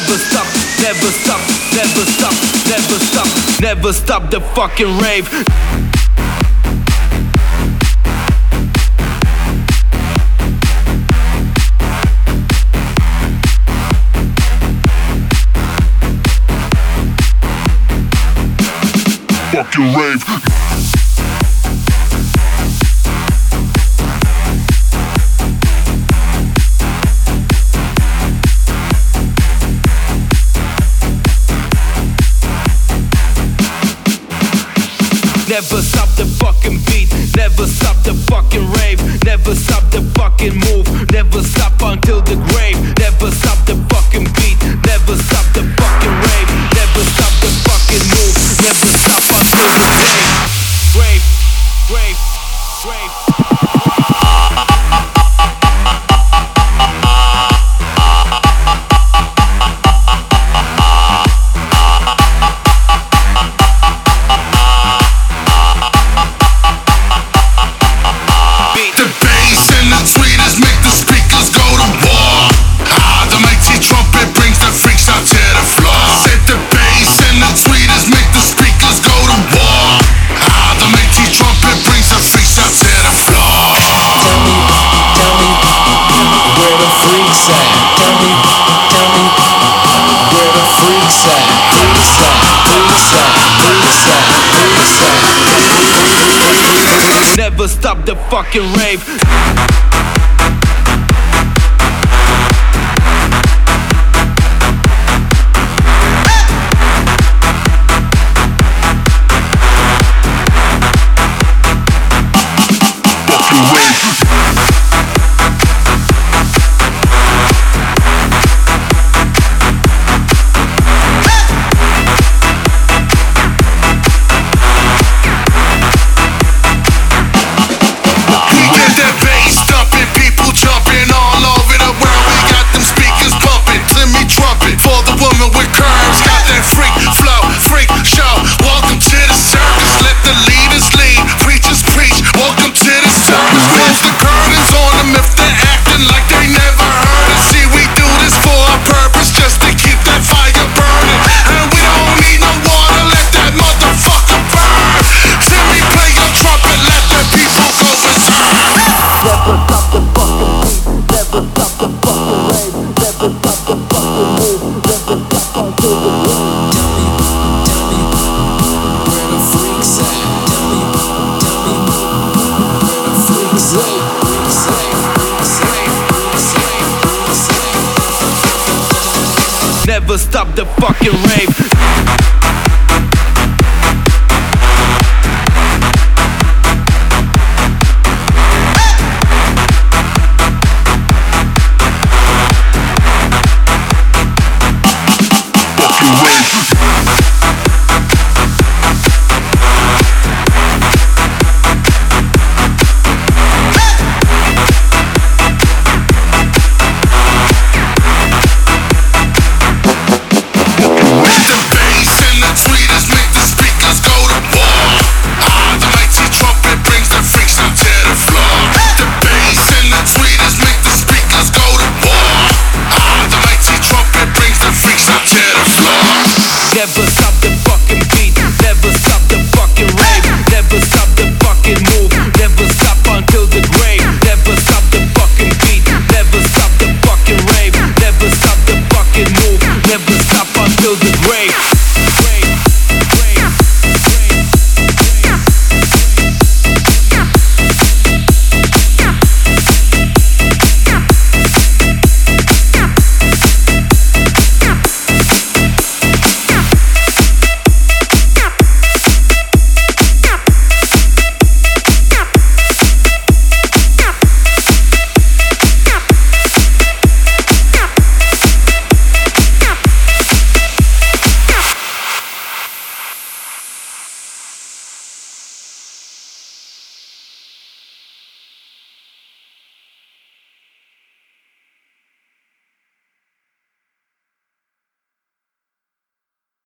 never stop, never stop, never stop, never stop, never stop the fucking rave. Fucking rave. Never stop the fucking beat, never stop the fucking rave, never stop the fucking move, never stop until the grave, never stop the fucking beat. Never stop the fucking rave. Never stop the fucking rave.